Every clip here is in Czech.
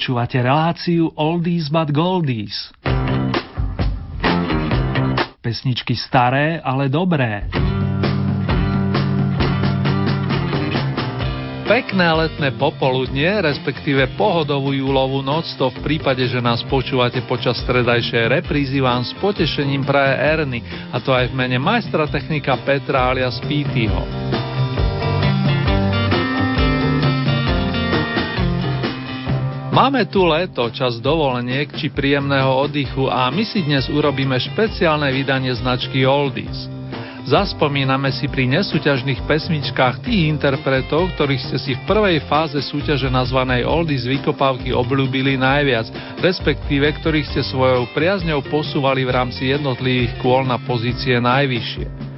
Počúvate reláciu Oldies but Goldies. Pesničky staré, ale dobré. Pekné letné popoludnie, respektíve pohodovú júlovú noc, to v prípade, že nás počúvate počas stredajšej reprízy, vám s potešením praje Erny, a to aj v mene majstra technika Petra alias Pítyho. Máme tu leto, čas dovoleniek či príjemného oddychu a my si dnes urobíme špeciálne vydanie značky Oldies. Zaspomíname si pri nesúťažných pesmičkách tých interpretov, ktorých ste si v prvej fáze súťaže nazvanej Oldies vykopávky obľúbili najviac, respektíve ktorých ste svojou priazňou posúvali v rámci jednotlivých kôl na pozície najvyššie.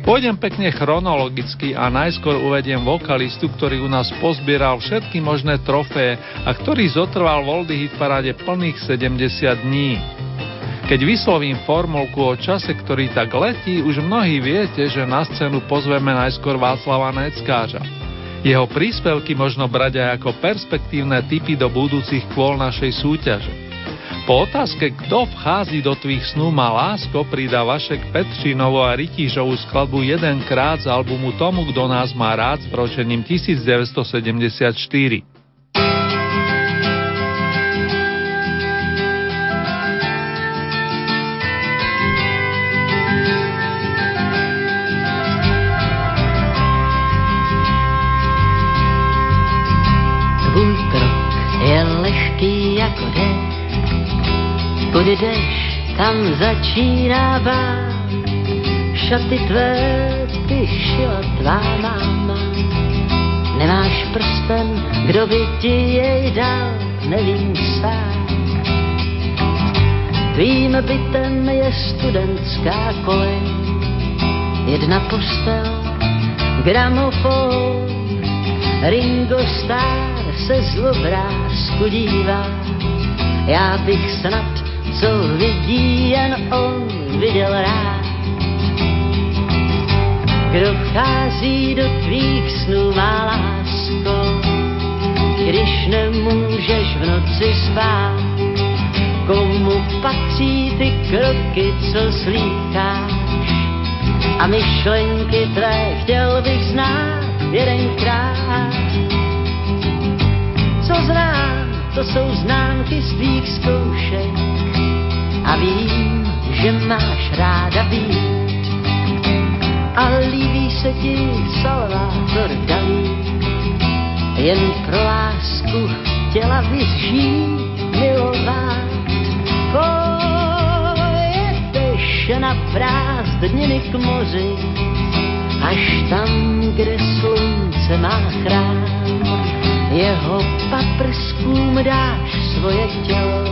Pôjdem pekne chronologicky a najskôr uvediem vokalistu, ktorý u nás pozbieral všetky možné trofeje a ktorý zotrval v Oldy Hit paráde plných 70 dní. Keď vyslovím formulku o čase, ktorý tak letí, už mnohí viete, že na scénu pozveme najskôr Václava Neckáža. Jeho príspevky možno brať aj ako perspektívne typy do budúcich kôl našej súťaže. Po otázke, kto vchází do tvých snú má lásko, pridá Vašek Petřinovo a Rytížovú skladbu jedenkrát z albumu Tomu, kto nás má rád s vročením 1974. Kud jdeš, tam začíná bát, šaty tvé ty šila tvá máma. Nemáš prsten, kdo by ti jej dal, nevím sám. Tvým bytem je studentská kolej, jedna postel, gramofon, Ringo Starr se zlobrázku dívá, já bych snad co vidí jen on viděl rád. Kdo vchází do tvých snů, má lásko, když nemůžeš v noci spát. Komu patří ty kroky, co slýcháš? A myšlenky tvé chtěl bych znát jedenkrát. Co znám, to jsou známky z tvých zkoušek a vím, že máš ráda být. A líbí se ti Salvador Dalí, jen pro lásku chtěla bys žít, milovat. Pojedeš na prázdniny k moři, až tam, kde slunce má chrám. Jeho paprskům dáš svoje tělo,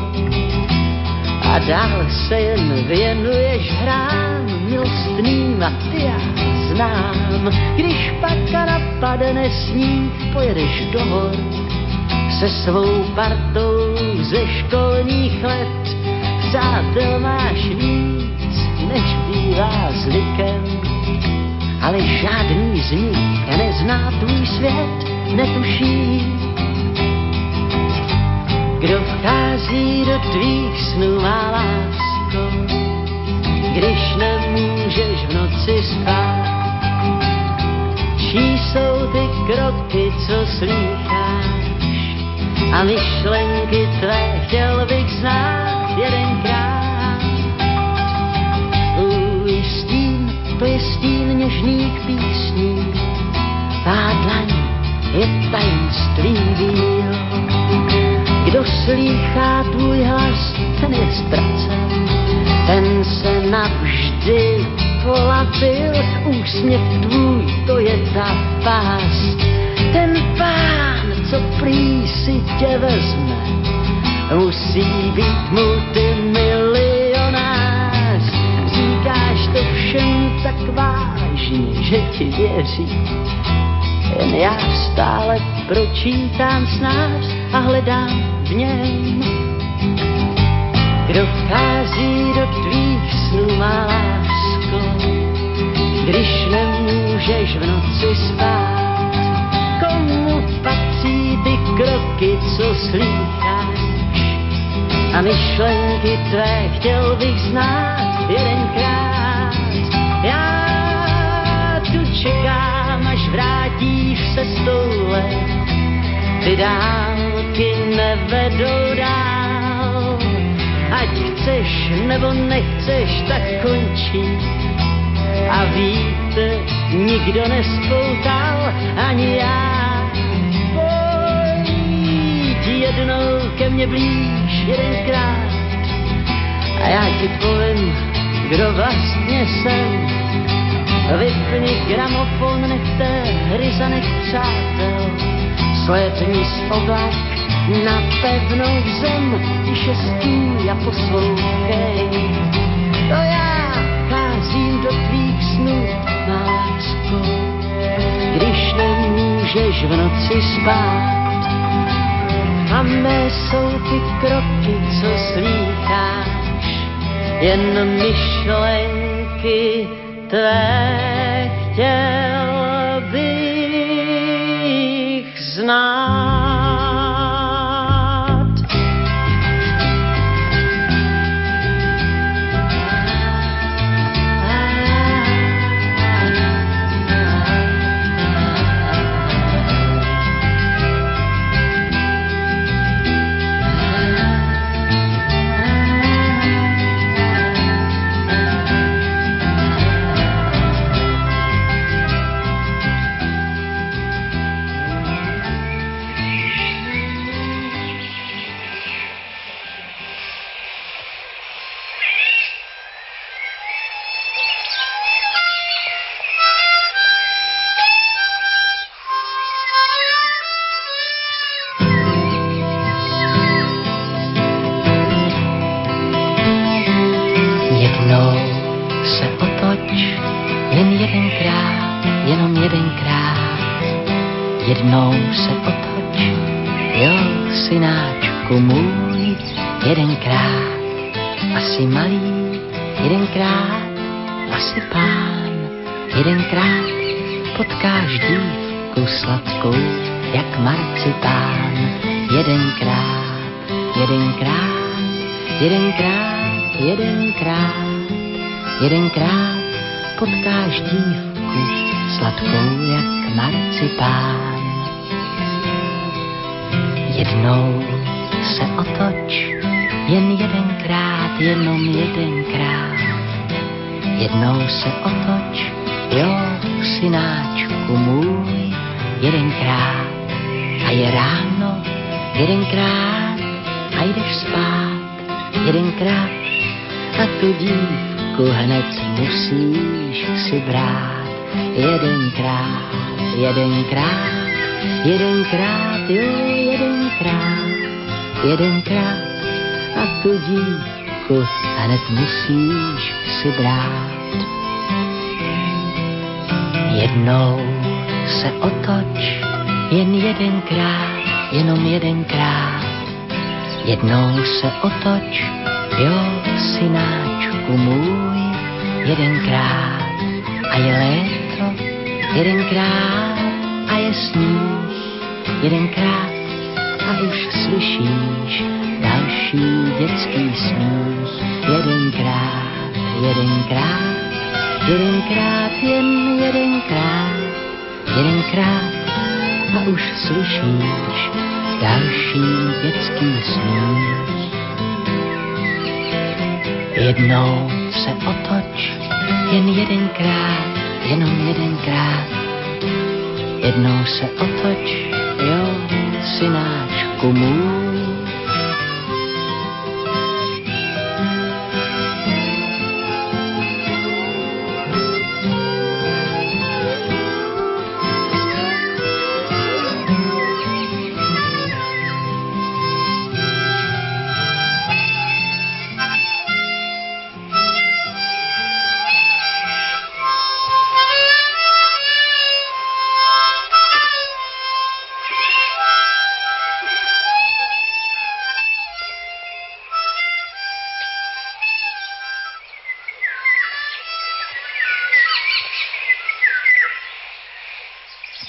a dál se jen věnuješ hrám milostným a ty já znám. Když pak napadne sníh, pojedeš do hor se svou partou ze školních let. Přátel máš víc, než bývá zvykem, ale žádný z nich nezná tvůj svět, netuší, kdo vchází do tvých snů, má lásko, když nemůžeš v noci spát. Čí jsou ty kroky, co slýcháš a myšlenky tvé chtěl bych znát jedenkrát. Stín, to je stín něžných písní, tvá dlaň je tajemství víl. Kdo slýchá tvůj hlas, ten je ztracen, ten se navždy polavil, úsměv tvůj, to je ta pás. Ten pán, co prý si tě vezme, musí být multimilionář. Říkáš to všem tak vážně, že ti věří, jen já stále pročítám snář a hledám v něm. Kdo vchází do tvých snů, má lásko, když nemůžeš v noci spát. Komu patří ty kroky, co slýcháš a myšlenky tvé chtěl bych znát jedenkrát. Se stole, ty dálky nevedou dál. Ať chceš nebo nechceš, tak končí a víte, nikdo nespoutal, ani já. Pojď jednou ke mně blíž jedenkrát a já ti povím, kdo vlastně jsem. Vypni gramofon, nechte hry za přátel, slétni z oblak na pevnou zem, tiše stůj a poslouchej. To já cházím do tvých snů, lásko, když nemůžeš v noci spát a mé jsou ty kroky, co slýcháš, jen myšlenky tvé chtěl bych znát. Jedenkrát, jo, jedenkrát, jedenkrát. A tu dívku hned musíš si brát. Jednou se otoč, jen jedenkrát, jenom jedenkrát. Jednou se otoč, jo, synáčku můj jedenkrát a je léto, jedenkrát a je sníh, jedenkrát a už slyšíš další dětský smích, jedenkrát, jedenkrát, jedenkrát, jen jedenkrát, jedenkrát a už slyšíš další dětský smích. Jednou se otoč, jen jedenkrát, jenom jedenkrát. Jednou se otoč, jo, synáčku můj,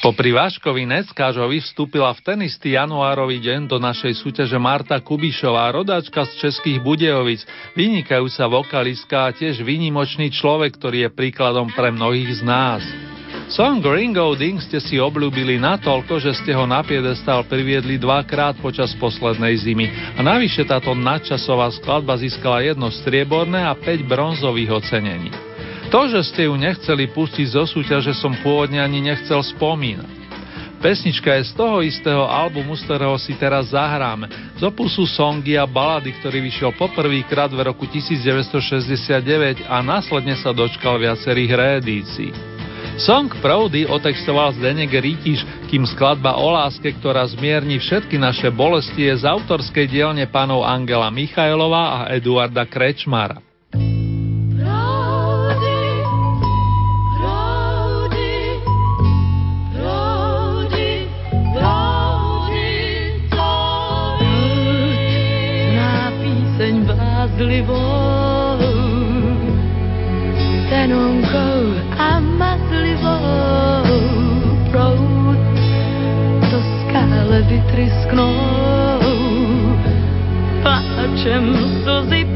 Popri Váškovi Neckážovi vstúpila v ten istý januárový deň do našej súťaže Marta Kubišová, rodáčka z Českých Budejovic, vynikajúca vokalistka a tiež výnimočný človek, ktorý je príkladom pre mnohých z nás. Song Ringo Ding ste si obľúbili natoľko, že ste ho na piedestal priviedli dvakrát počas poslednej zimy a navyše táto nadčasová skladba získala jedno strieborné a 5 bronzových ocenení. To, že ste ju nechceli pustiť zo súťaže, som pôvodne ani nechcel spomínať. Pesnička je z toho istého albumu, z ktorého si teraz zahráme. Z opusu songy a balady, ktorý vyšiel poprvýkrát v roku 1969 a následne sa dočkal viacerých reedícií. Song Proudy otextoval Zdenek Rítiš, kým skladba o láske, ktorá zmierni všetky naše bolesti, je z autorskej dielne pánov Angela Michajlova a Eduarda Krečmara. Mazlivou, tenonkou a mazlivou proud do skále vytrysknou, pláčem slzy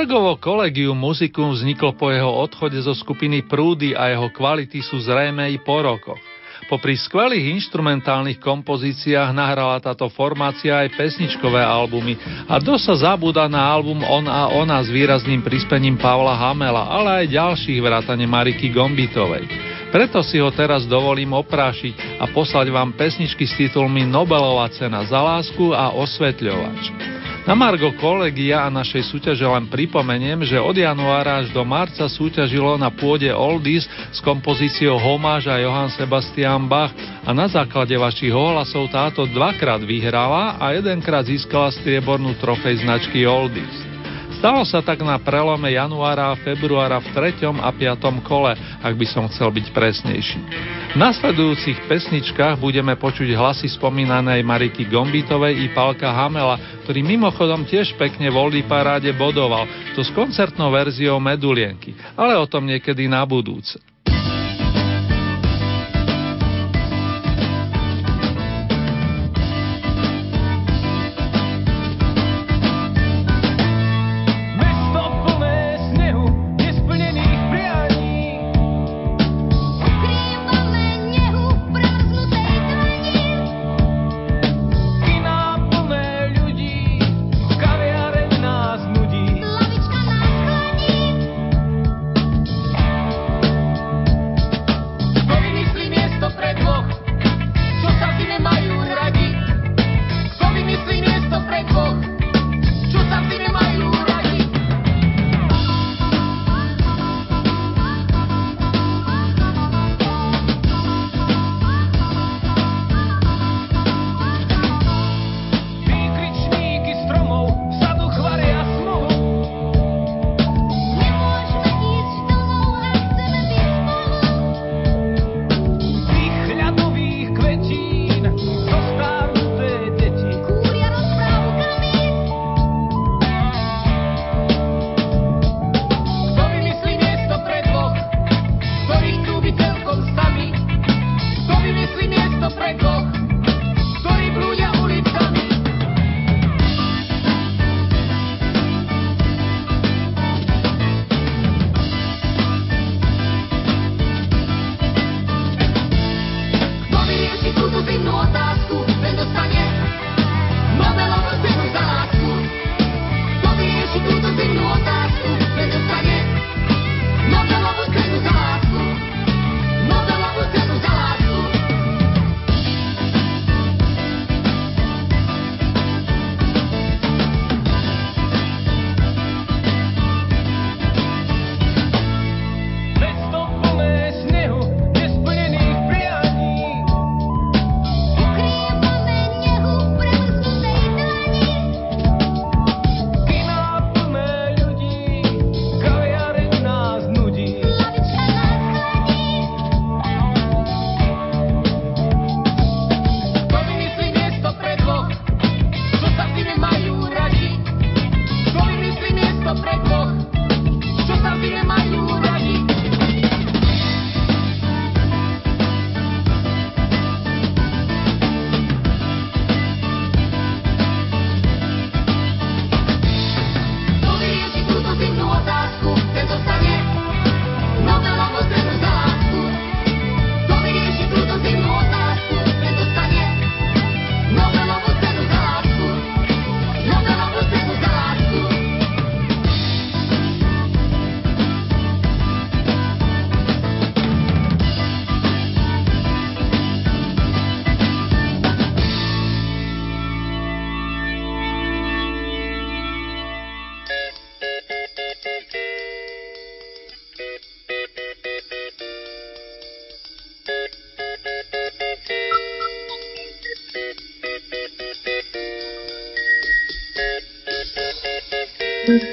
Vargovo kolegium muzikum vzniklo po jeho odchode zo skupiny Prúdy a jeho kvality sú zrejme i po rokoch. Popri skvelých instrumentálnych kompozíciách nahrala táto formácia aj pesničkové albumy a dosť sa zabúda na album On a ona s výrazným prispením Pavla Hamela, ale aj ďalších vrátane Mariky Gombitovej. Preto si ho teraz dovolím oprášiť a poslať vám pesničky s titulmi Nobelová cena za lásku a Osvetľovač. Na Margo kolegia a našej súťaže len pripomeniem, že od januára až do marca súťažilo na pôde Oldies s kompozíciou Homáž a Johann Sebastian Bach a na základe vašich ohlasov táto dvakrát vyhrala a jedenkrát získala striebornú trofej značky Oldies. Stalo sa tak na prelome januára a februára v 3. a 5. kole, ak by som chcel byť presnejší. V nasledujúcich pesničkách budeme počuť hlasy spomínanej Mariky Gombitovej i Palka Hamela, ktorý mimochodom tiež pekne v paráde bodoval, to s koncertnou verziou Medulienky, ale o tom niekedy na budúce.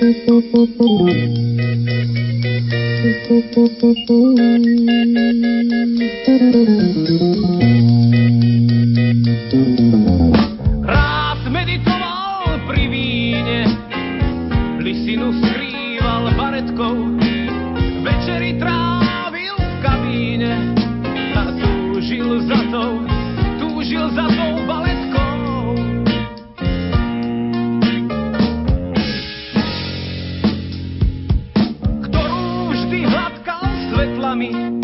Thank you. Život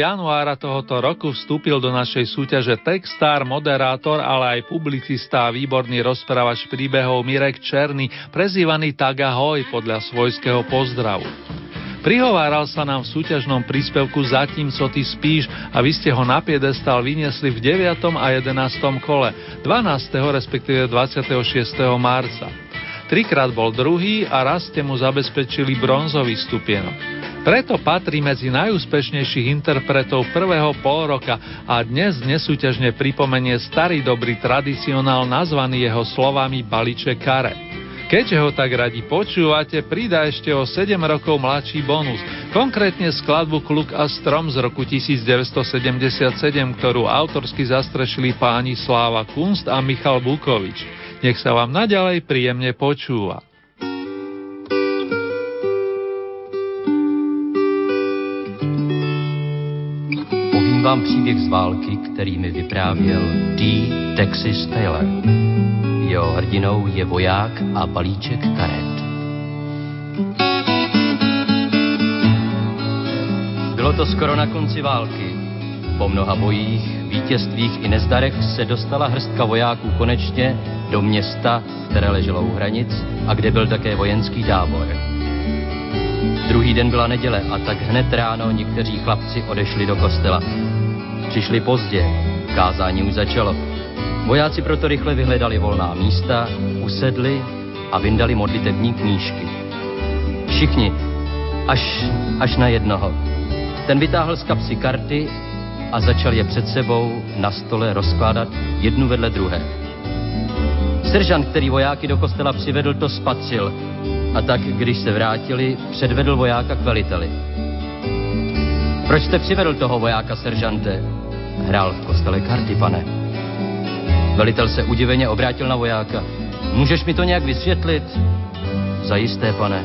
januára tohoto roku vstúpil do našej súťaže textár, moderátor, ale aj publicista a výborný rozprávač príbehov Mirek Černý, prezývaný Taga Hoj podľa svojského pozdravu. Prihováral sa nám v súťažnom príspevku Zatím, co ty spíš a vy ste ho na piedestal vyniesli v 9. a 11. kole, 12. respektíve 26. marca. Trikrát bol druhý a raz ste mu zabezpečili bronzový stupienok. Preto patrí medzi najúspešnejších interpretov prvého polroka a dnes nesúťažne pripomenie starý dobrý tradicionál nazvaný jeho slovami Baliče Kare. Keďže ho tak radi počúvate, pridá ešte o 7 rokov mladší bonus, konkrétne skladbu Kluk a strom z roku 1977, ktorú autorsky zastrešili páni Sláva Kunst a Michal Bukovič. Nech sa vám naďalej príjemne počúva. Vám příběh z války, který mi vyprávěl D. Texas Taylor. Jeho hrdinou je voják a balíček karet. Bylo to skoro na konci války. Po mnoha bojích, vítězstvích i nezdarech se dostala hrstka vojáků konečně do města, které leželo u hranic a kde byl také vojenský tábor. Druhý den byla neděle a tak hned ráno někteří chlapci odešli do kostela. Přišli pozdě, kázání už začalo. Vojáci proto rychle vyhledali volná místa, usedli a vyndali modlitební knížky. Všichni, až, až na jednoho. Ten vytáhl z kapsy karty a začal je před sebou na stole rozkládat jednu vedle druhé. Seržant, který vojáky do kostela přivedl, to spatřil a tak, když se vrátili, předvedl vojáka k veliteli. Proč jste přivedl toho vojáka, seržante? Hrál v kostele karty, pane. Velitel se udiveně obrátil na vojáka. Můžeš mi to nějak vysvětlit? Zajisté, pane.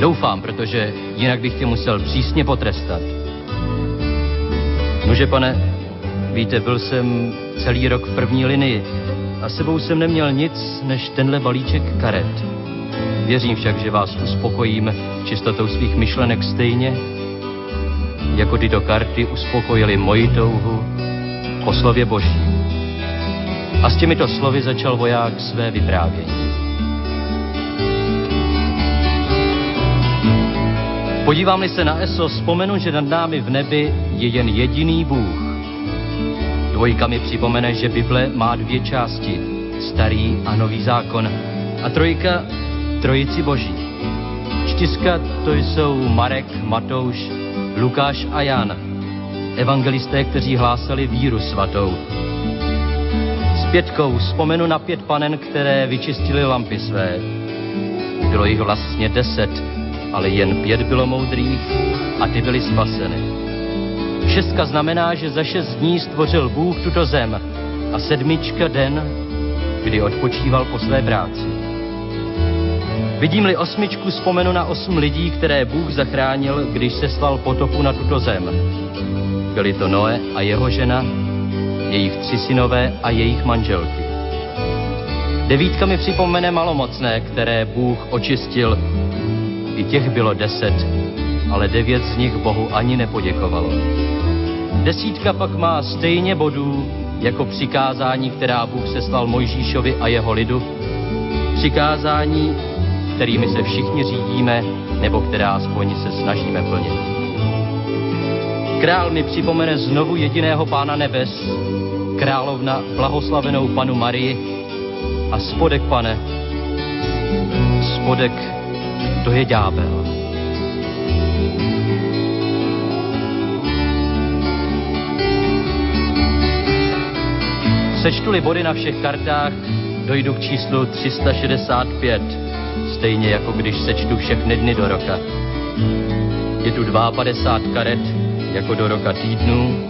Doufám, protože jinak bych tě musel přísně potrestat. Nože, pane, víte, byl jsem celý rok v první linii a sebou jsem neměl nic než tenhle balíček karet. Věřím však, že vás uspokojím čistotou svých myšlenek stejně, jako tyto karty uspokojily moji touhu po slově Boží. A s těmito slovy začal voják své vyprávění. Podívám-li se na ESO, vzpomenu, že nad námi v nebi je jen jediný Bůh. Dvojka mi připomene, že Bible má dvě části, starý a nový zákon, a trojka trojici boží. Čtyřka to jsou Marek, Matouš, Lukáš a Jan, evangelisté, kteří hlásali víru svatou. S pětkou vzpomenu na pět panen, které vyčistili lampy své. Bylo jich vlastně deset, ale jen pět bylo moudrých a ty byly spaseny. Šestka znamená, že za šest dní stvořil Bůh tuto zem a sedmička den, kdy odpočíval po své práci. Vidím-li osmičku, vzpomenu na osm lidí, které Bůh zachránil, když se sval potopu na tuto zem. Byli to Noé a jeho žena, jejich tři synové a jejich manželky. Devítka mi připomene malomocné, které Bůh očistil. I těch bylo deset, ale devět z nich Bohu ani nepoděkovalo. Desítka pak má stejně bodů jako přikázání, která Bůh seslal Mojžíšovi a jeho lidu. Přikázání, kterými se všichni řídíme, nebo která aspoň se snažíme plnit. Král mi připomene znovu jediného pána nebes, královna blahoslavenou panu Marii a spodek, pane, spodek, to je ďábel. Sečtu-li body na všech kartách, dojdu k číslu 365 stejně jako když sečtu všechny dny do roka. Je tu 52 karet jako do roka týdnů,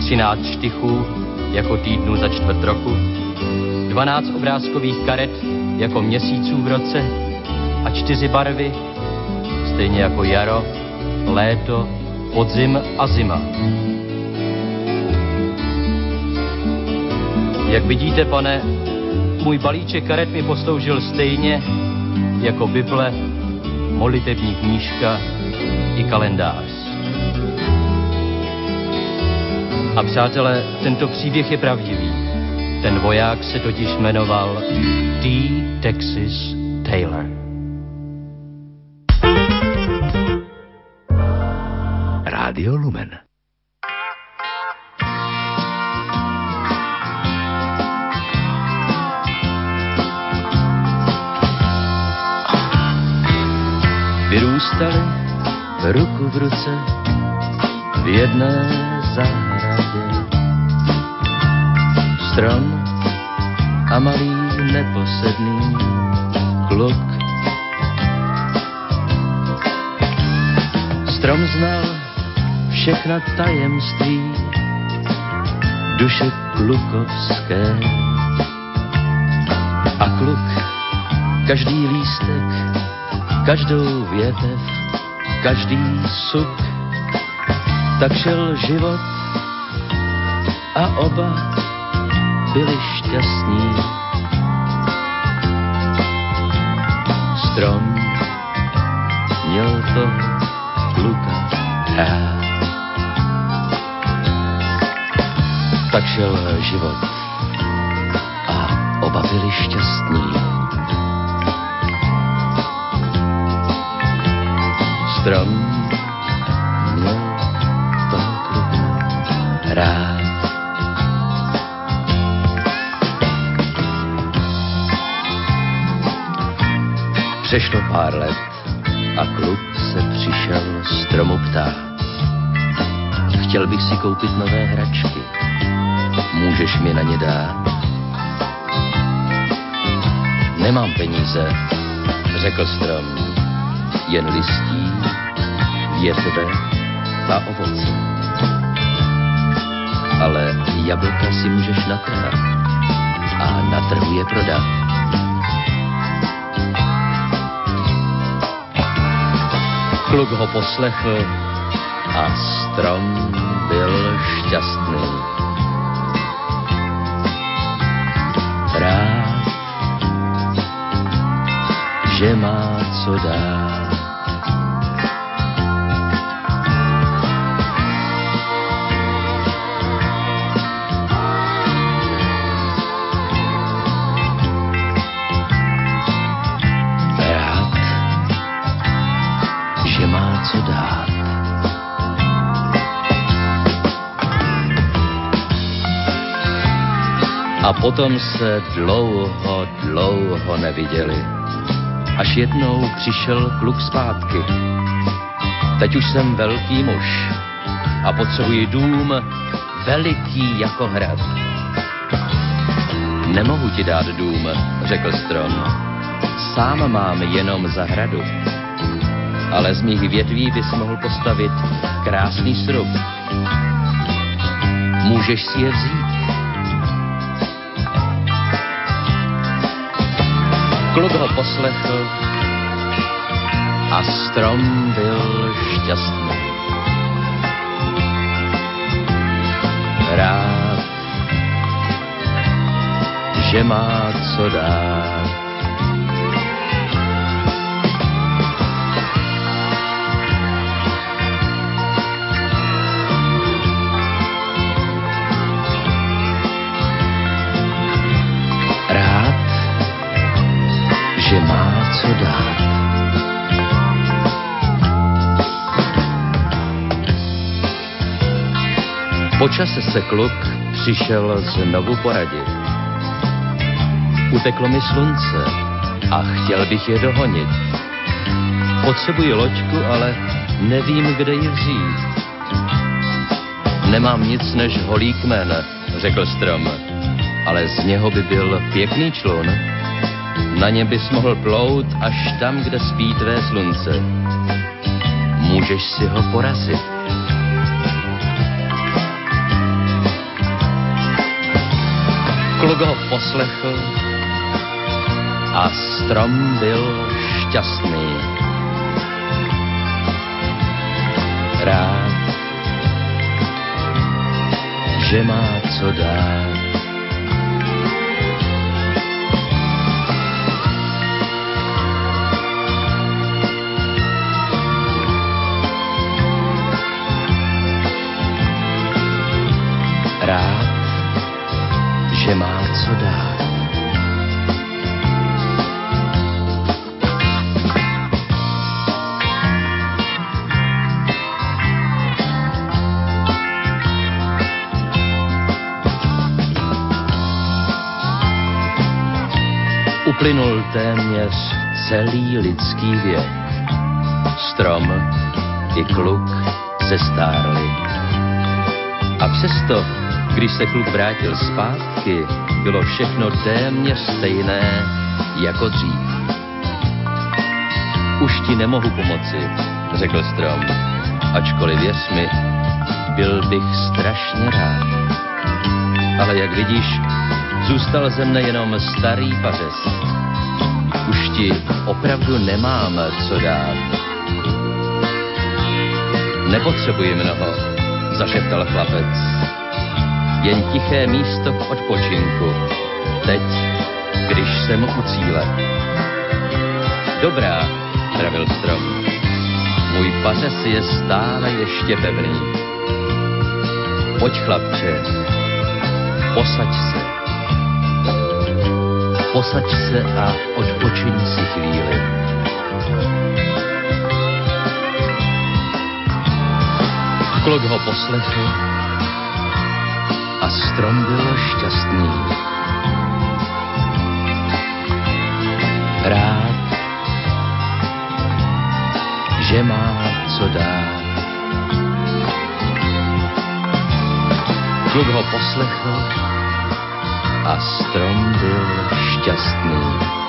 13 štychů jako týdnů za čtvrt roku, 12 obrázkových karet jako měsíců v roce a čtyři barvy, stejně jako jaro, léto, podzim a zima. Jak vidíte, pane, můj balíček karet mi posloužil stejně, jako Bible, molitevní knížka i kalendář. A přátelé, tento příběh je pravdivý. Ten voják se totiž jmenoval T. Texas Taylor. Radio Lumen. Vyrůstali ruku v ruce v jedné zahradě. Strom a malý neposedný kluk. Strom znal všechna tajemství duše klukovské. A kluk každý lístek, každou větev, každý suk, tak šel život a oba byli šťastní. Strom měl to kluka rád. Tak šel život a oba byli šťastní. Strom toho kluka rád. Přešlo pár let a kluk se přišel stromu ptát. Chtěl bych si koupit nové hračky. Můžeš mi na ně dát? Nemám peníze, řekl strom. Jen listí, větve a ovoce. Ale jablka si můžeš natrhat a na trhu je prodat. Kluk ho poslechl a strom byl šťastný. Rád, že má co dát. A potom se dlouho, dlouho neviděli. Až jednou přišel kluk zpátky. Teď už jsem velký muž a potřebuji dům veliký jako hrad. Nemohu ti dát dům, řekl strom. Sám mám jenom zahradu. Ale z mých větví bys mohl postavit krásný srub. Můžeš si je vzít. Kluk ho poslechl a strom byl šťastný. Rád, že má co dát. Čase se kluk přišel znovu poradit. Uteklo mi slunce a chtěl bych je dohonit. Potřebuji loďku, ale nevím, kde ji vzít. Nemám nic než holý kmen, řekl strom, ale z něho by byl pěkný člun. Na něm bys mohl plout až tam, kde spí tvé slunce. Můžeš si ho porazit. Kluk ho poslechl a strom byl šťastný. Rád, že má co dát co dá. Uplynul téměř celý lidský věk. Strom i kluk se stárli. A přesto, když se kluk vrátil zpátky, bylo všechno téměř stejné jako dřív. Už ti nemohu pomoci, řekl strom, ačkoliv věř mi, byl bych strašně rád. Ale jak vidíš, zůstal ze mne jenom starý pařez. Už ti opravdu nemám co dát. Nepotřebuji mnoho, zašeptal chlapec. Jen tiché místo k odpočinku. Teď, když jsem u cíle. Dobrá, pravil strom. Můj pařez je stále ještě pevný. Pojď, chlapče, posaď se. Posaď se a odpočiň si chvíli. Kluk ho poslechl a strom byl šťastný. Rád, že má co dát. Kluk ho poslechl a strom byl šťastný.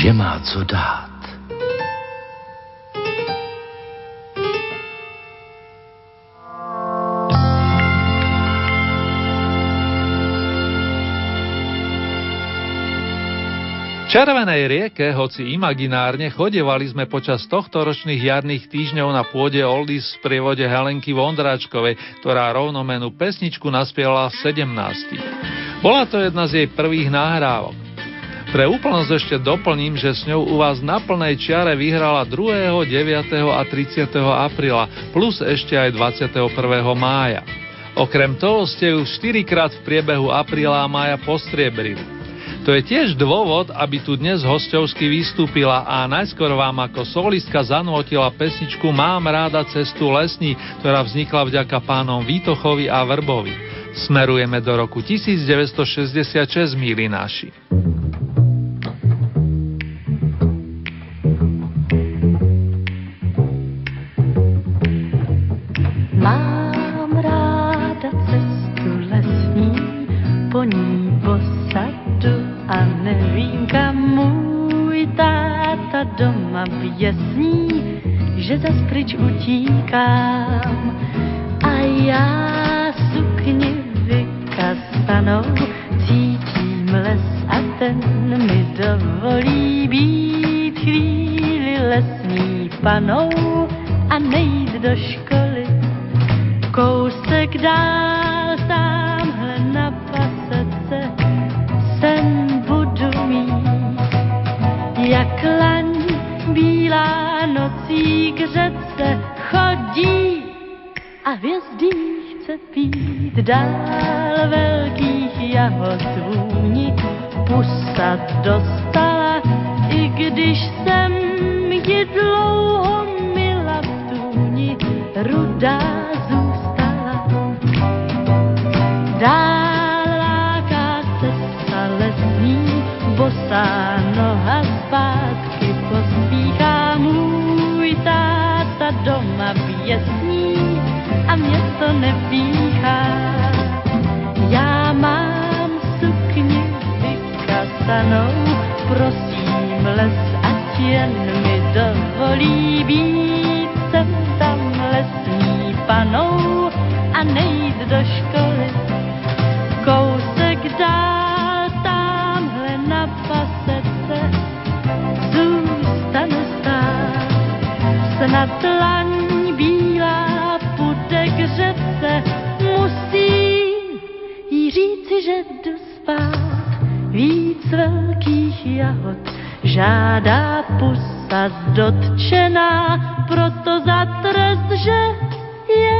Že má co dát. Červenej rieke, hoci imaginárne, chodevali sme počas tohto ročných jarných týždňov na pôde Oldies v prievode Helenky Vondráčkovej, ktorá rovnomenú pesničku naspievala v 17. Bola to jedna z jej prvých nahrávok. Pre úplnosť ešte doplním, že s ňou u vás na plnej čiare vyhrala 2., 9. a 30. apríla, plus ešte aj 21. mája. Okrem toho ste ju 4 krát v priebehu apríla a mája postriebrili. To je tiež dôvod, aby tu dnes hostovsky vystúpila a najskôr vám ako solistka zanútila pesničku Mám ráda cestu lesní, ktorá vznikla vďaka pánom Vítochovi a Vrbovi. Smerujeme do roku 1966, milí naši. Utíkám jdu spát. Víc velkých jahod žádá pusa dotčená, proto za trest, že je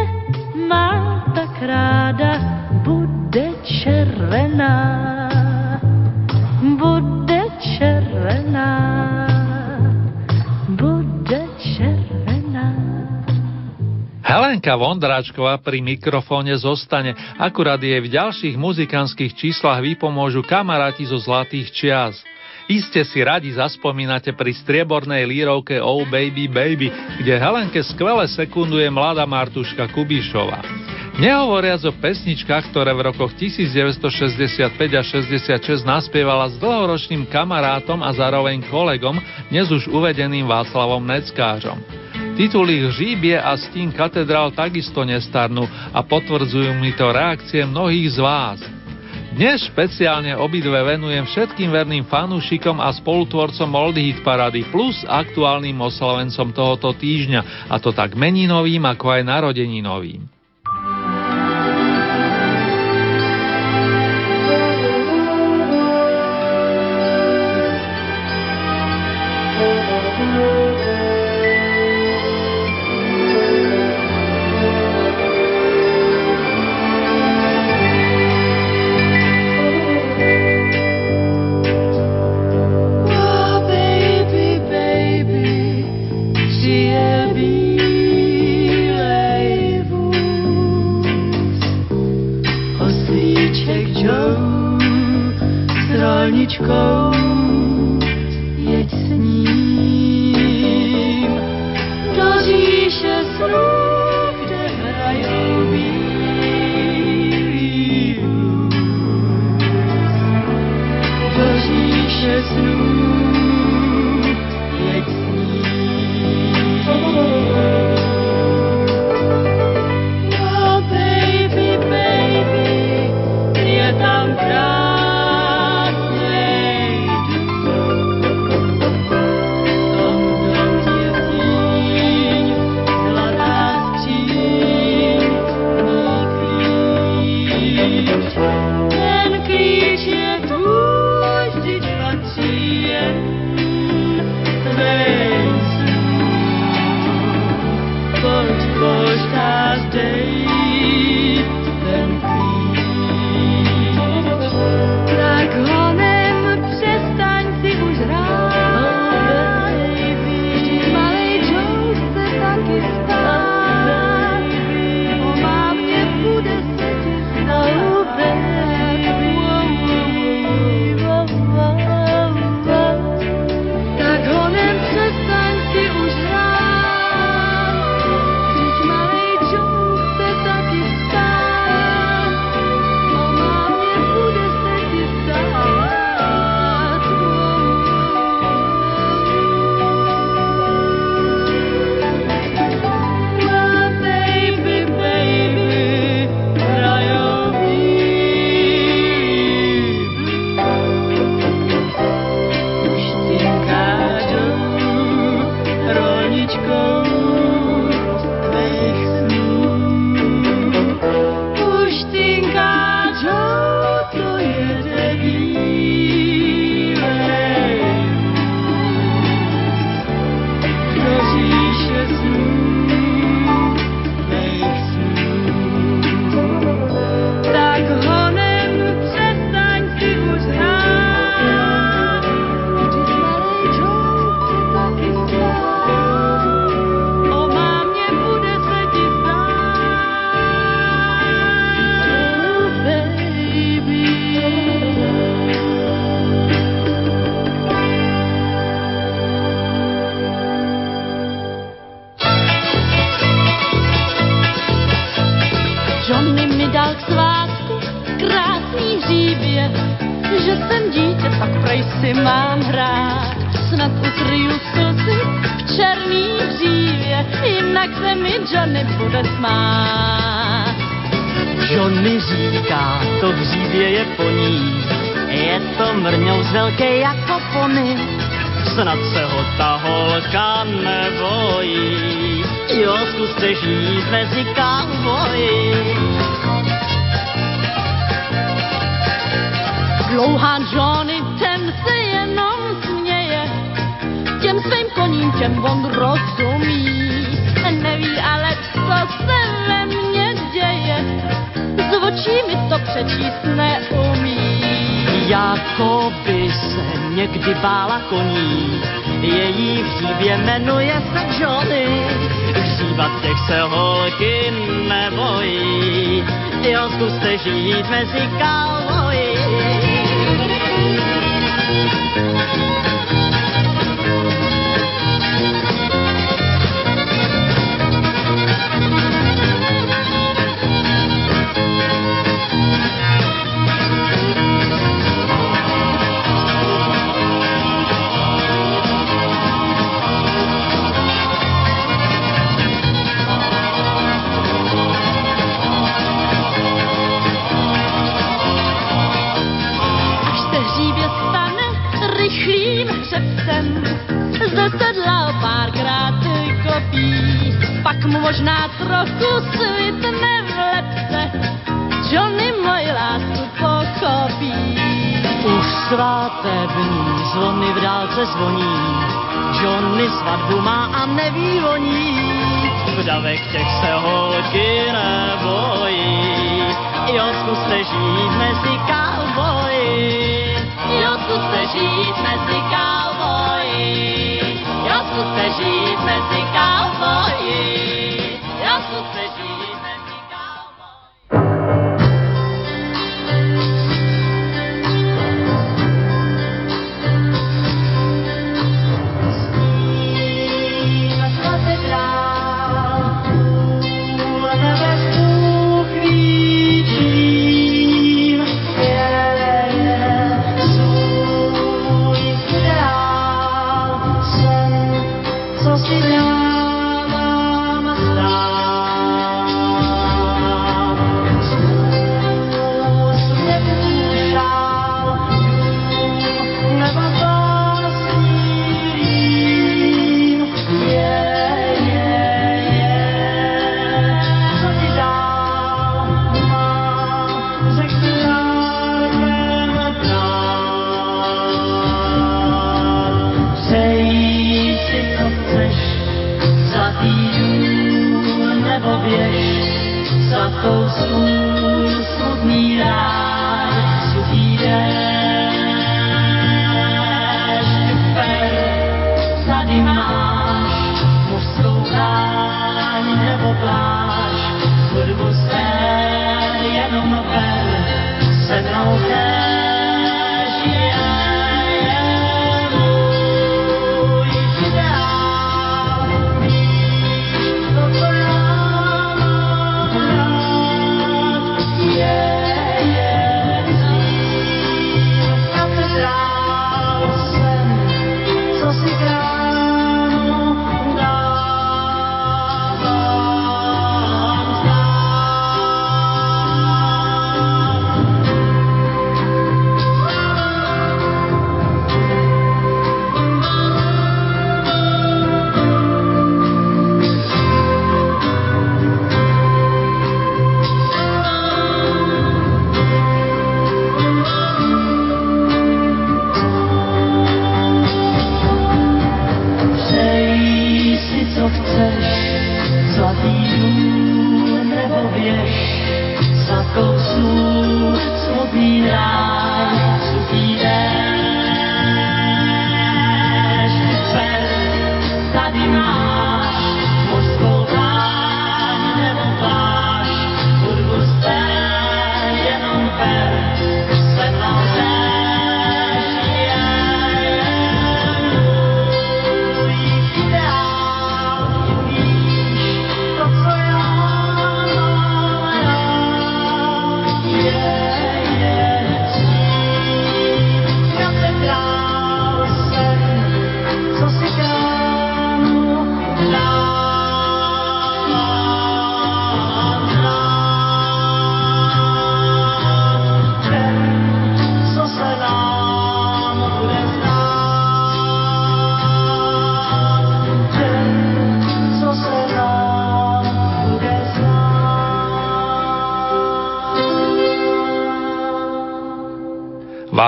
má tak ráda, bude červená. Bude červená. Helenka Vondráčková pri mikrofóne zostane, akurát jej v ďalších muzikánskych číslach vypomôžu kamaráti zo Zlatých čias. Iste si radi zaspomínate pri striebornej lírovke Oh Baby Baby, kde Helenke skvele sekunduje mladá Martuška Kubišova. Nehovoriac o pesničkách, ktoré v rokoch 1965 a 66 naspievala s dlhoročným kamarátom a zároveň kolegom, dnes už uvedeným Václavom Neckářom. Titul ich Žíbie a Stín katedrál takisto nestarnú a potvrdzujú mi to reakcie mnohých z vás – dnes špeciálne obidve venujem všetkým verným fanúšikom a spolutvorcom Old Hit Parady plus aktuálnym oslavencom tohoto týždňa, a to tak meninovým ako aj narodeninovým. go.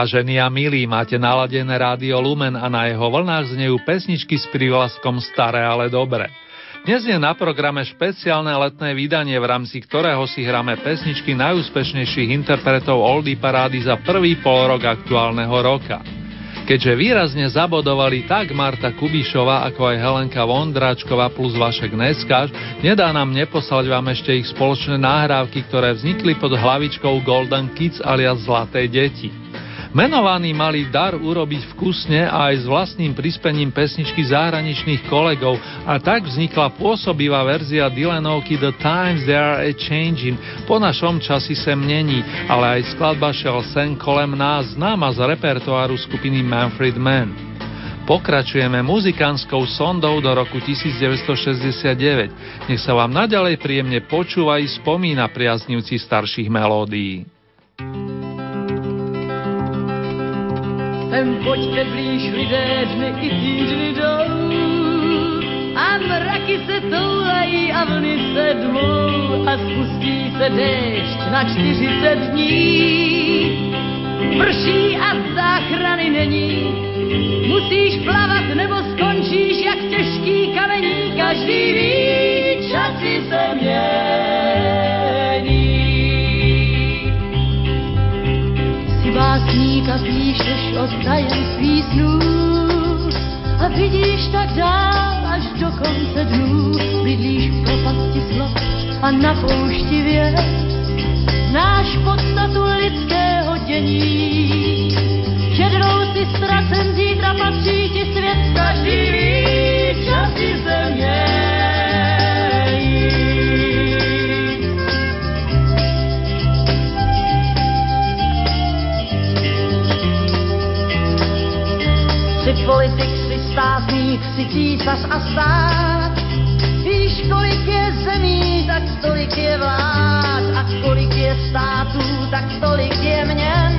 Vážení a milí, máte naladené rádio Lumen a na jeho vlnách znejú pesničky s prívlaskom Staré, ale dobre. Dnes je na programe špeciálne letné vydanie, v rámci ktorého si hráme pesničky najúspešnejších interpretov Oldy parády za prvý pol rok aktuálneho roka. Keďže výrazne zabodovali tak Marta Kubišova, ako aj Helenka Vondráčková plus Vašek Neskáš, nedá nám neposlať vám ešte ich spoločné náhrávky, ktoré vznikli pod hlavičkou Golden Kids alias Zlaté deti. Menovaní mali dar urobiť vkusne a aj s vlastným prispením pesničky zahraničných kolegov a tak vznikla pôsobivá verzia Dylanovky The Times They Are a Changing, po našom časi se mnení, ale aj skladba šel sen kolem nás, známa z repertoáru skupiny Manfred Mann. Pokračujeme muzikánskou sondou do roku 1969. Nech sa vám naďalej príjemne počúva i spomína priaznivci starších melódií. Sem pojďte blíž lidé, dny i týdny jdou a mraky se toulají a vlny se dmou a spustí se déšť na 40 dní. Prší a záchrany není, musíš plavat nebo skončíš jak těžký kamení, každý ví, časy se mění. básník a píšeš o tajemství snů a vidíš tak dál až do konce dnů. Bydlíš v propasti slov a na poušti věc znáš podstatu lidského dění. Že dnou si ztracen, zítra patří ti svět, každý politik, si státník, si císař a stát. Víš, kolik je zemí, tak tolik je vlád a kolik je států, tak tolik je měn.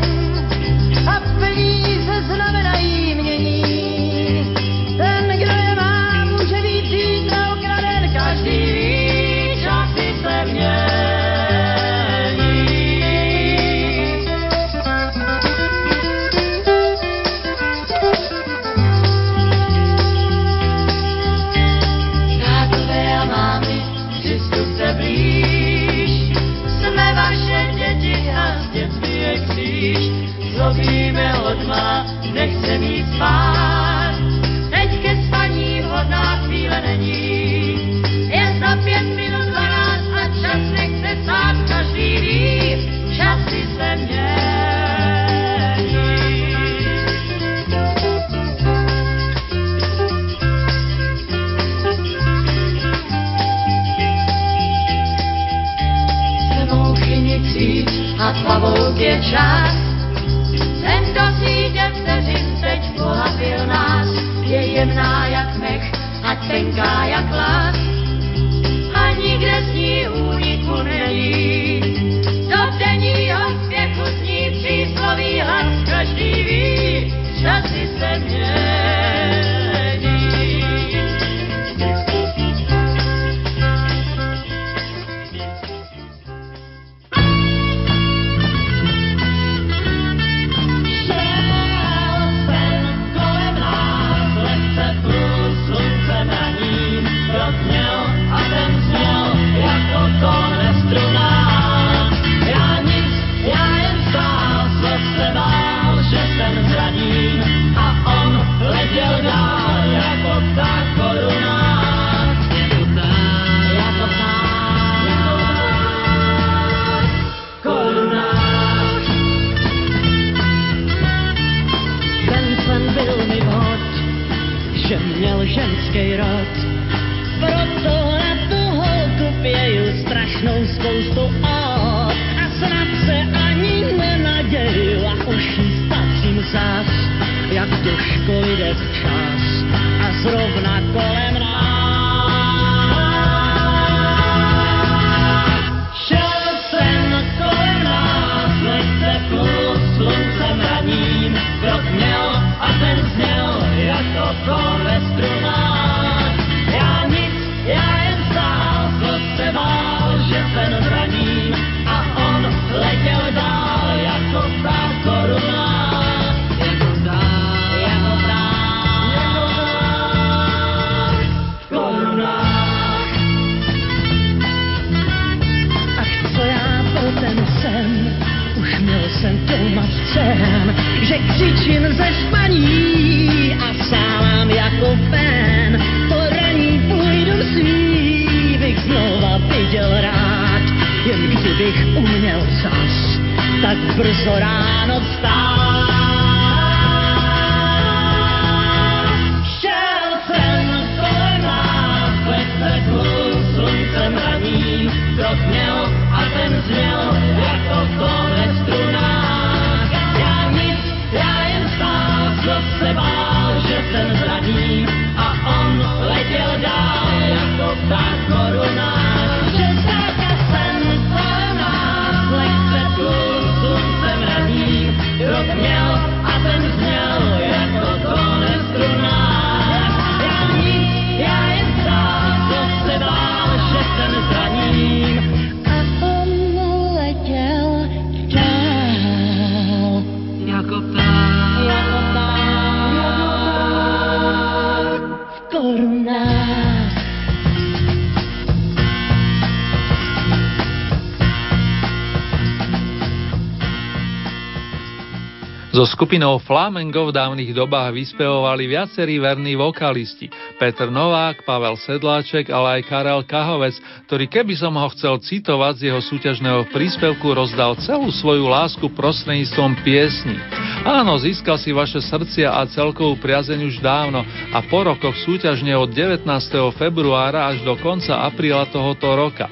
Skupinou Flamengo v dávnych dobách vyspevovali viacerí verní vokalisti. Peter Novák, Pavel Sedláček, ale aj Karel Kahovec, ktorý keby som ho chcel citovať z jeho súťažného príspevku, rozdal celú svoju lásku prostredníctvom piesni. Áno, získal si vaše srdcia a celkovú priazeň už dávno a po rokoch súťažne od 19. februára až do konca apríla tohoto roka.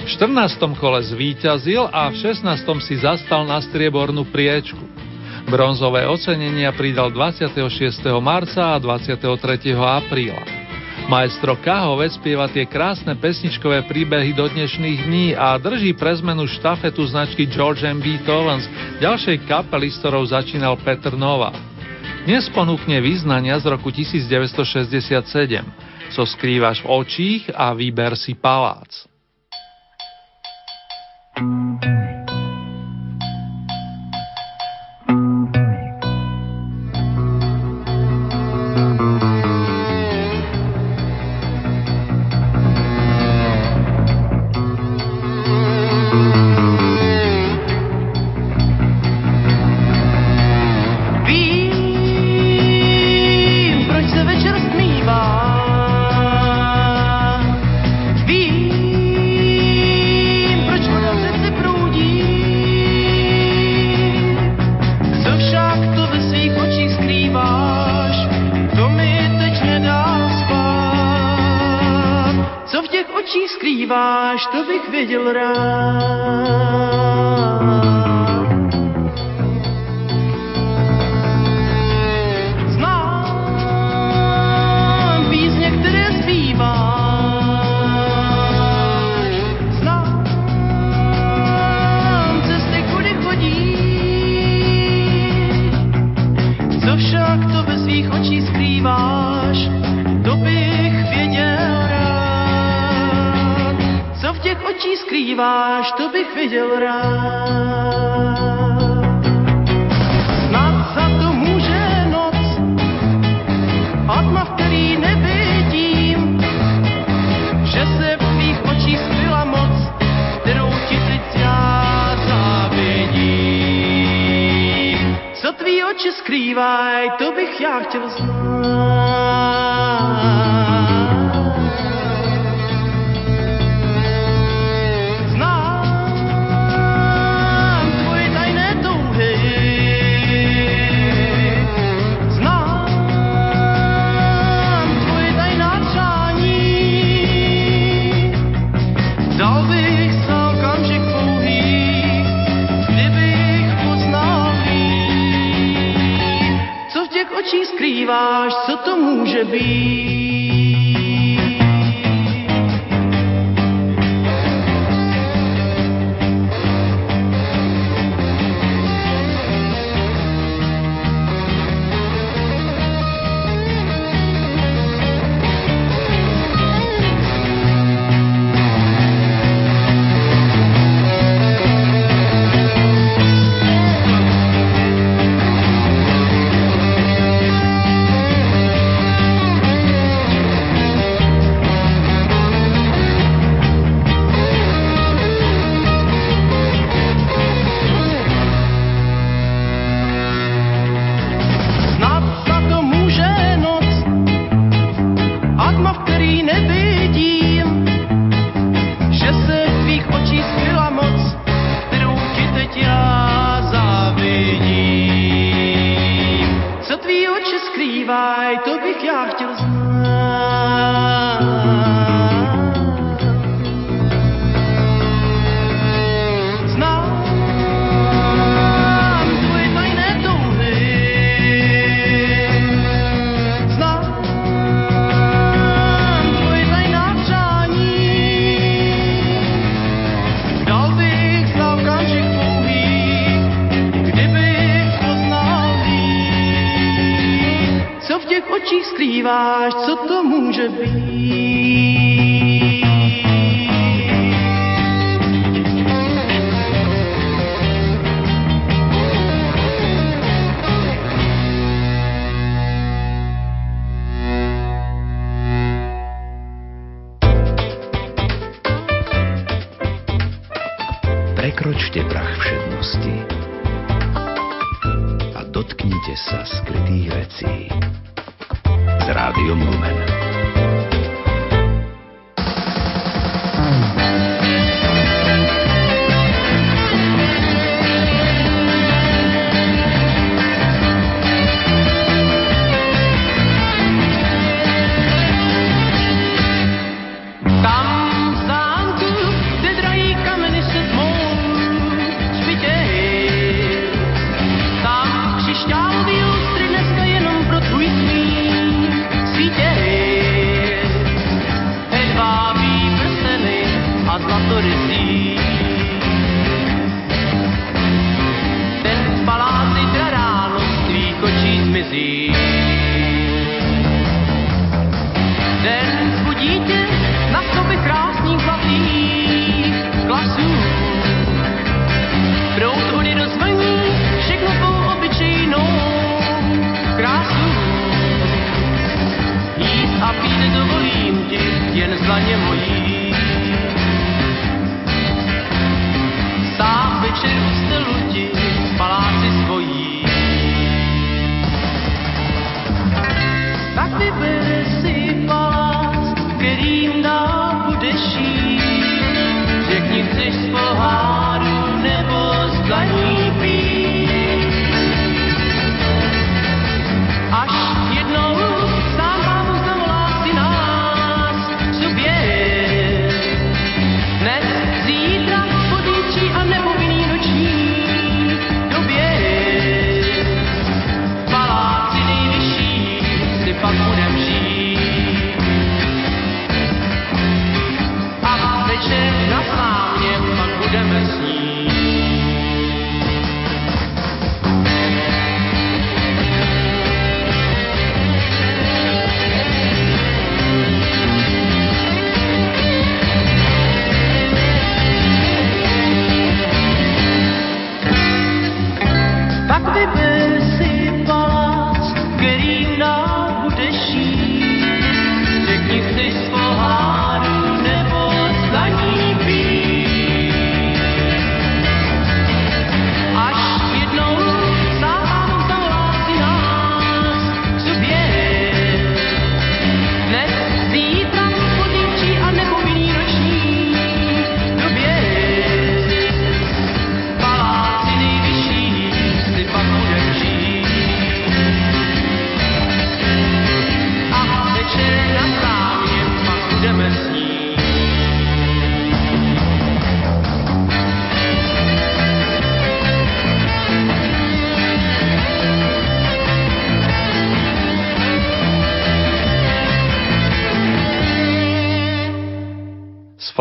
V 14. kole zvíťazil a v 16. si zastal na striebornú priečku. Bronzové ocenenia pridal 26. marca a 23. apríla. Maestro Kahovec spieva tie krásne pesničkové príbehy do dnešných dní a drží pre zmenu štafetu značky George M. Beethovens, ďalšej kapely, s ktorou začínal Petr Nova. Dnes ponúkne význania z roku 1967. So skrývaš v očích a výber si palác. Bych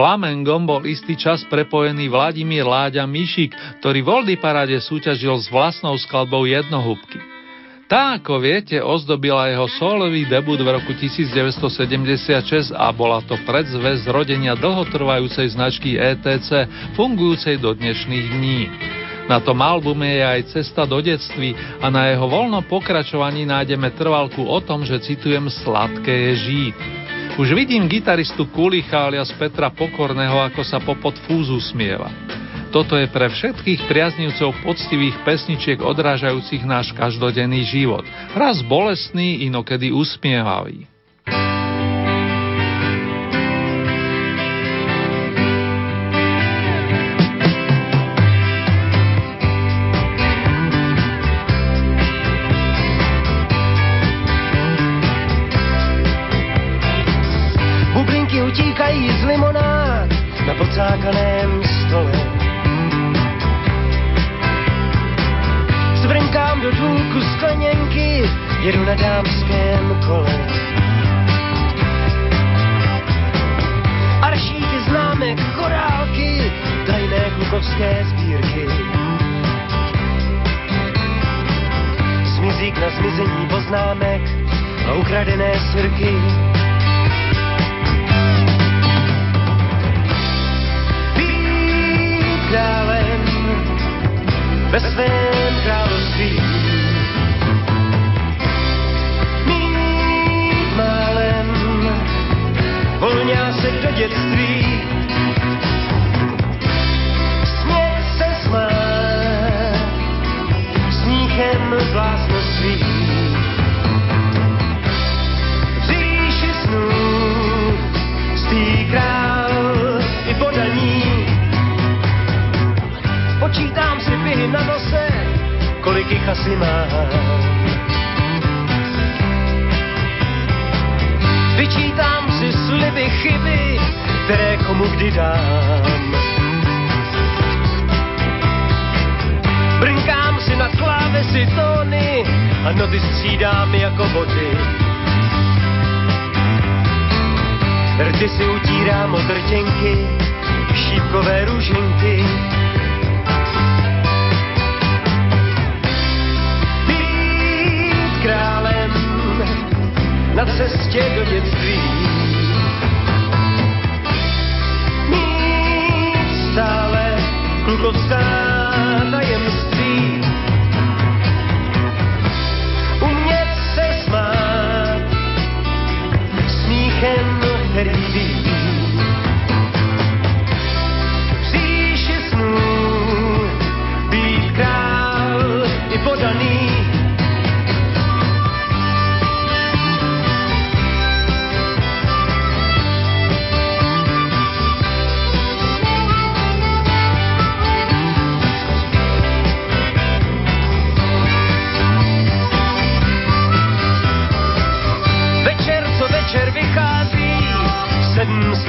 Flamengom bol istý čas prepojený Vladimír Láďa Mišik, ktorý v Oldy Parade súťažil s vlastnou skladbou Jednohúbky. Tá, ako viete, ozdobila jeho solový debut v roku 1976 a bola to predzvez rodenia dlhotrvajúcej značky ETC, fungujúcej do dnešných dní. Na tom albume je aj Cesta do detství a na jeho voľnom pokračovaní nájdeme trvalku o tom, že citujem Sladké je žít. Už vidím gitaristu Kulichália z Petra Pokorného, ako sa popod fúzu smieva. Toto je pre všetkých priaznivcov poctivých pesničiek odrážajúcich náš každodenný život. Raz bolestný, inokedy usmievavý. porque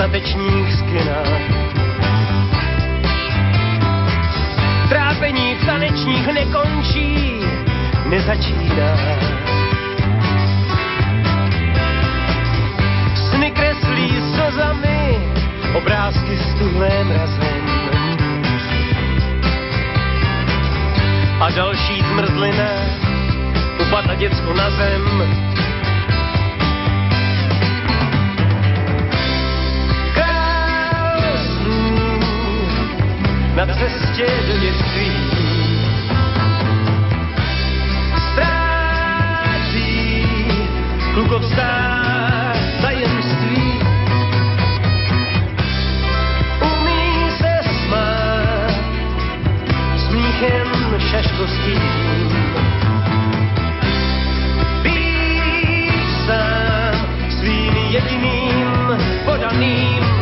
statečních skinách. Trápení v tanečních nekončí, nezačíná. Sny kreslí slzami, obrázky s tuhle mrazem. A další zmrzlina, upad a děcko na zem, na cestě do dětství. Ztrácí klukovská tajemství. Umí se smát smíchem šaškostí. Být sám svým jediným podaným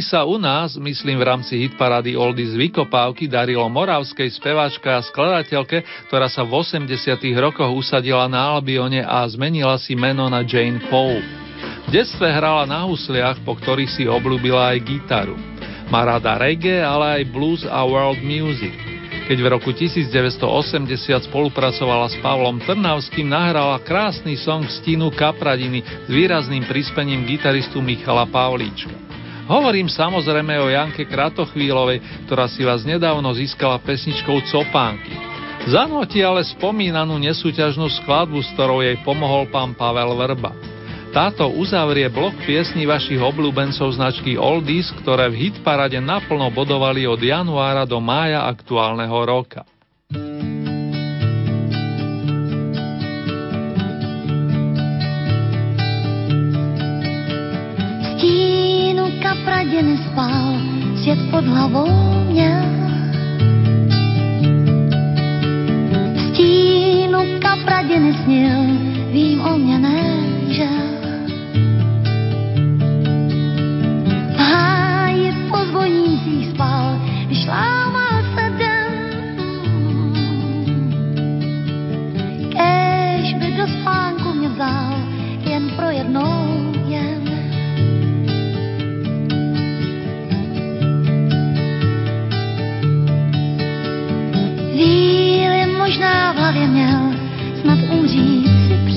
V máji sa u nás, myslím v rámci hitparády Oldies Vykopávky, darilo moravskej speváčke a skladateľke, ktorá sa v 80 rokoch usadila na Albione a zmenila si meno na Jane Cole. V detstve hrala na husliach, po ktorých si obľúbila aj gitaru. Má rada reggae, ale aj blues a world music. Keď v roku 1980 spolupracovala s Pavlom Trnavským, nahrala krásny song stínu Kapradiny s výrazným prispením gitaristu Michala Pavlíčka. Hovorím samozrejme o Janke Kratochvílovej, ktorá si vás nedávno získala pesničkou Copánky. Zanoti ale spomínanú nesúťažnú skladbu, s ktorou jej pomohol pán Pavel Vrba. Táto uzavrie blok piesní vašich obľúbencov značky Oldies, ktoré v hitparade naplno bodovali od januára do mája aktuálneho roka. Stínu kapradě nespal, svět pod hlavou měl. V stínu kapradě nesnil, vím o mě nežel. Háji po zvonících spal, když lámal se den. Kéž by do spánku mě vzal, jen pro jednou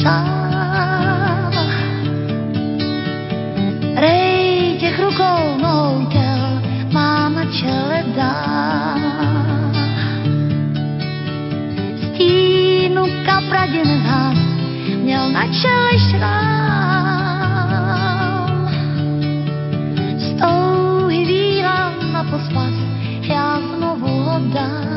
přál. Rej těch rukou, nohou těl, má na čele dál. Stínu kapradě nezhas, měl na čele šrám. Z touhy na pospas, já znovu ho dám.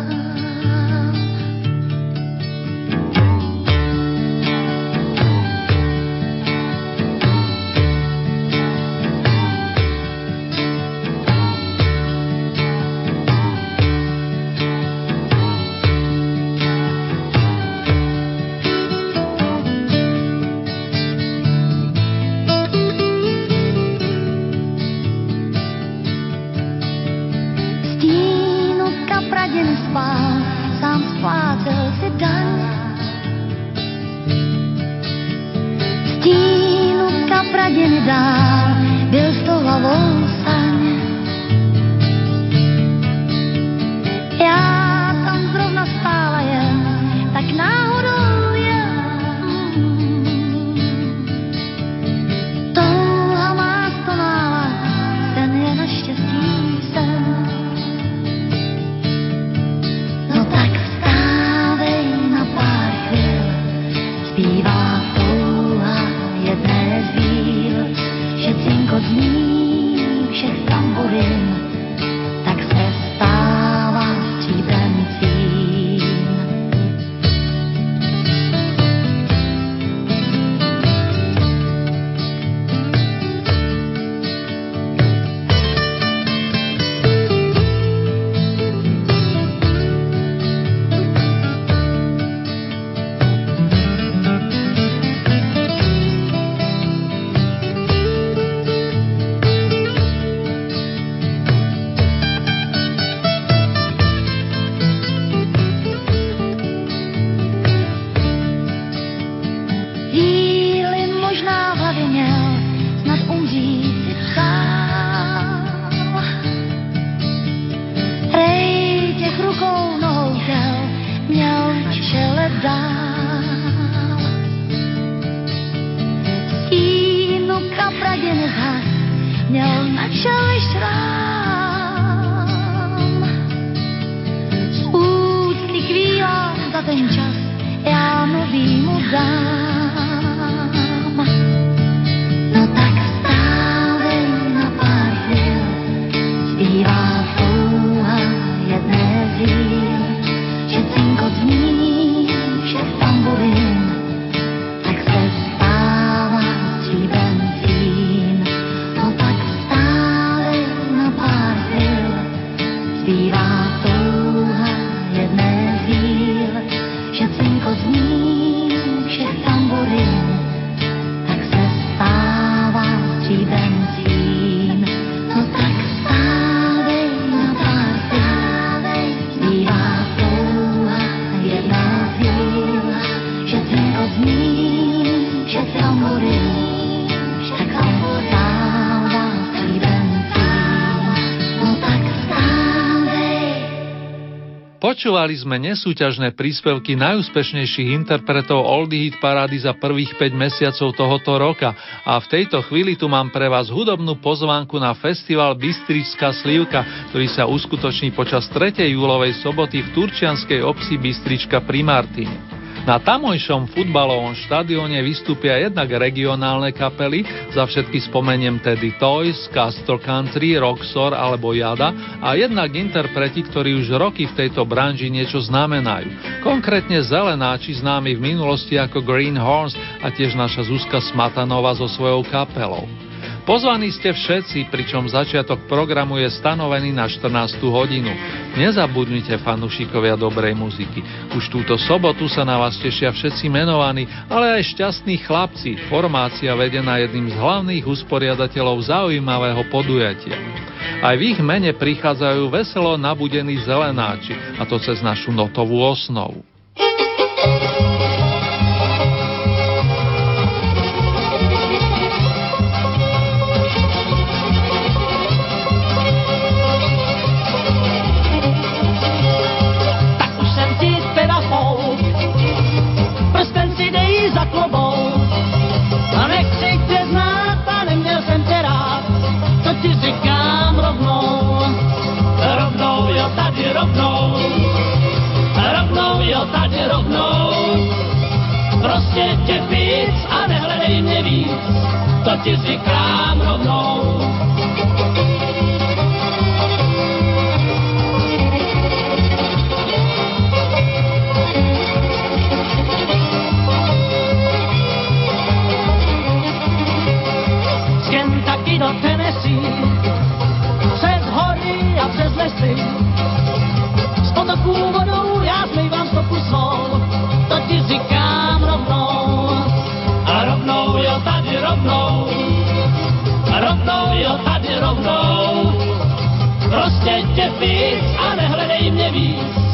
Počúvali sme nesúťažné príspevky najúspešnejších interpretov Oldie Hit parády za prvých 5 mesiacov tohoto roka a v tejto chvíli tu mám pre vás hudobnú pozvánku na festival Bystričská slivka, ktorý sa uskutoční počas 3. júlovej soboty v turčianskej obci Bystrička pri Martine. Na tamojšom futbalovom štadióne vystúpia jednak regionálne kapely, za všetky spomeniem tedy Toys, Castle Country, Roxor alebo Jada a jednak interpreti, ktorí už roky v tejto branži niečo znamenajú. Konkrétne zelenáči známi v minulosti ako Green Horns a tiež naša Zuzka Smatanova so svojou kapelou. Pozvaní ste všetci, pričom začiatok programu je stanovený na 14. hodinu. Nezabudnite fanúšikovia dobrej muziky. Už túto sobotu sa na vás tešia všetci menovaní, ale aj šťastní chlapci, formácia vedená jedným z hlavných usporiadateľov zaujímavého podujatia. Aj v ich mene prichádzajú veselo nabudení zelenáči, a to cez našu notovú osnovu. Ti říkám rovnou. Z Kentucky do Tennessee, přes hory a přes lesy, z potoků vodou rovnou, jo, tady rovnou. Prostě tě víc a nehledej mě víc,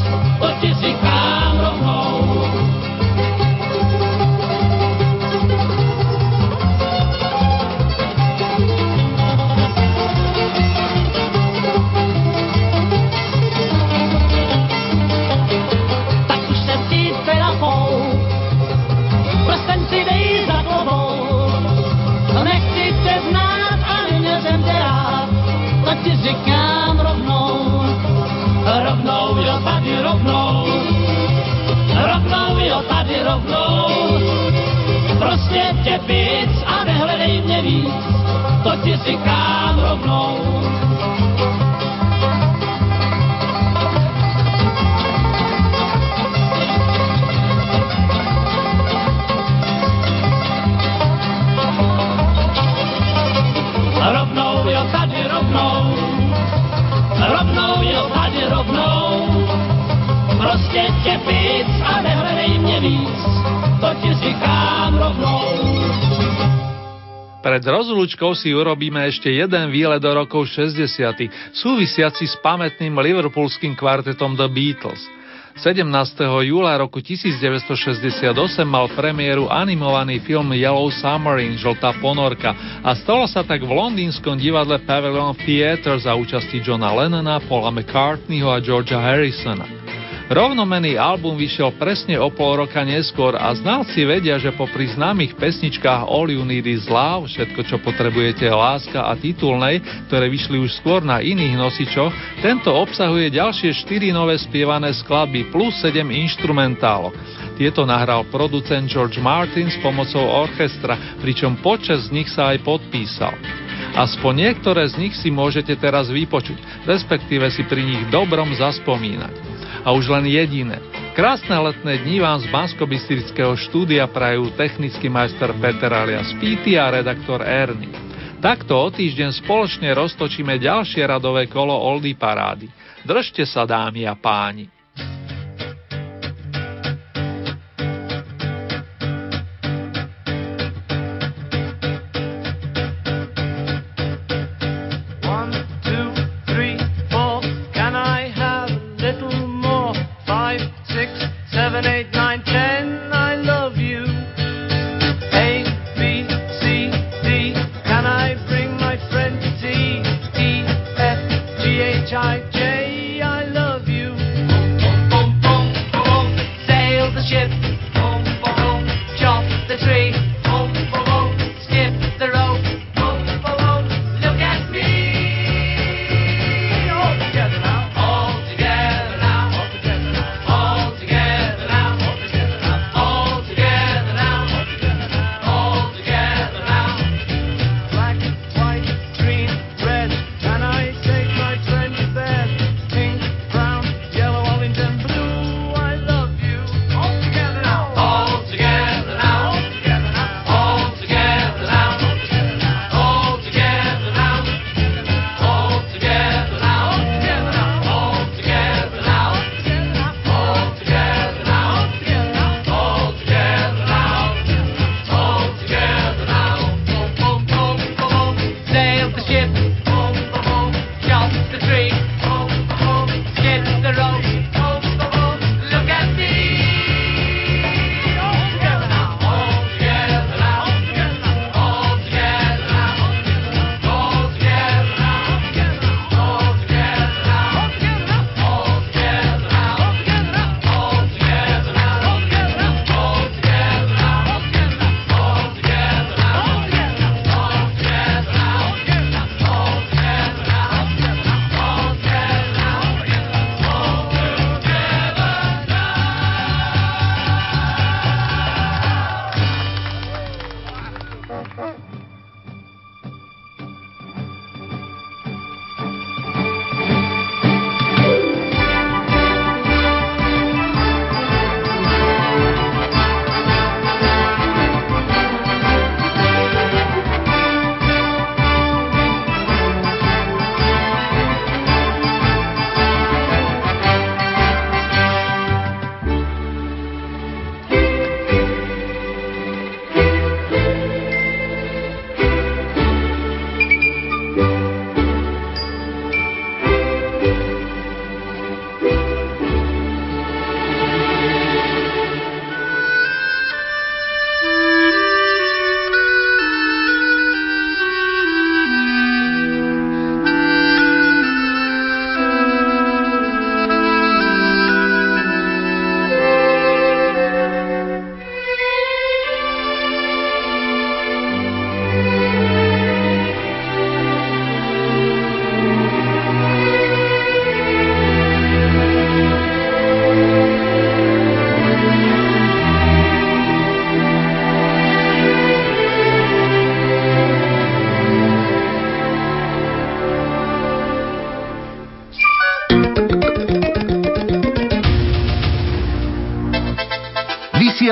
Rovnou, jo, tady rovnou, rovnou, jo, tady rovnou, prostě tě víc Pred rozlúčkou si urobíme ešte jeden výlet do rokov 60. súvisiaci s pamätným liverpoolským kvartetom The Beatles. 17. júla roku 1968 mal premiéru animovaný film Yellow Submarine, Žltá ponorka a stalo sa tak v londýnskom divadle Pavilion Theatre za účasti Johna Lennona, Paula McCartneyho a Georgia Harrisona. Rovnomený album vyšiel presne o pol roka neskôr a znalci vedia, že popri známych pesničkách All You Need Is Love, Všetko, čo potrebujete je láska a titulnej, ktoré vyšli už skôr na iných nosičoch, tento obsahuje ďalšie 4 nové spievané skladby plus 7 instrumentálok. Tieto nahral producent George Martin s pomocou orchestra, pričom počas z nich sa aj podpísal. Aspoň niektoré z nich si môžete teraz vypočuť, respektíve si pri nich dobrom zaspomínať a už len jediné. Krásne letné dni vám z bansko štúdia prajú technický majster Peter alias Pity a redaktor Ernie. Takto o týždeň spoločne roztočíme ďalšie radové kolo Oldy Parády. Držte sa dámy a páni.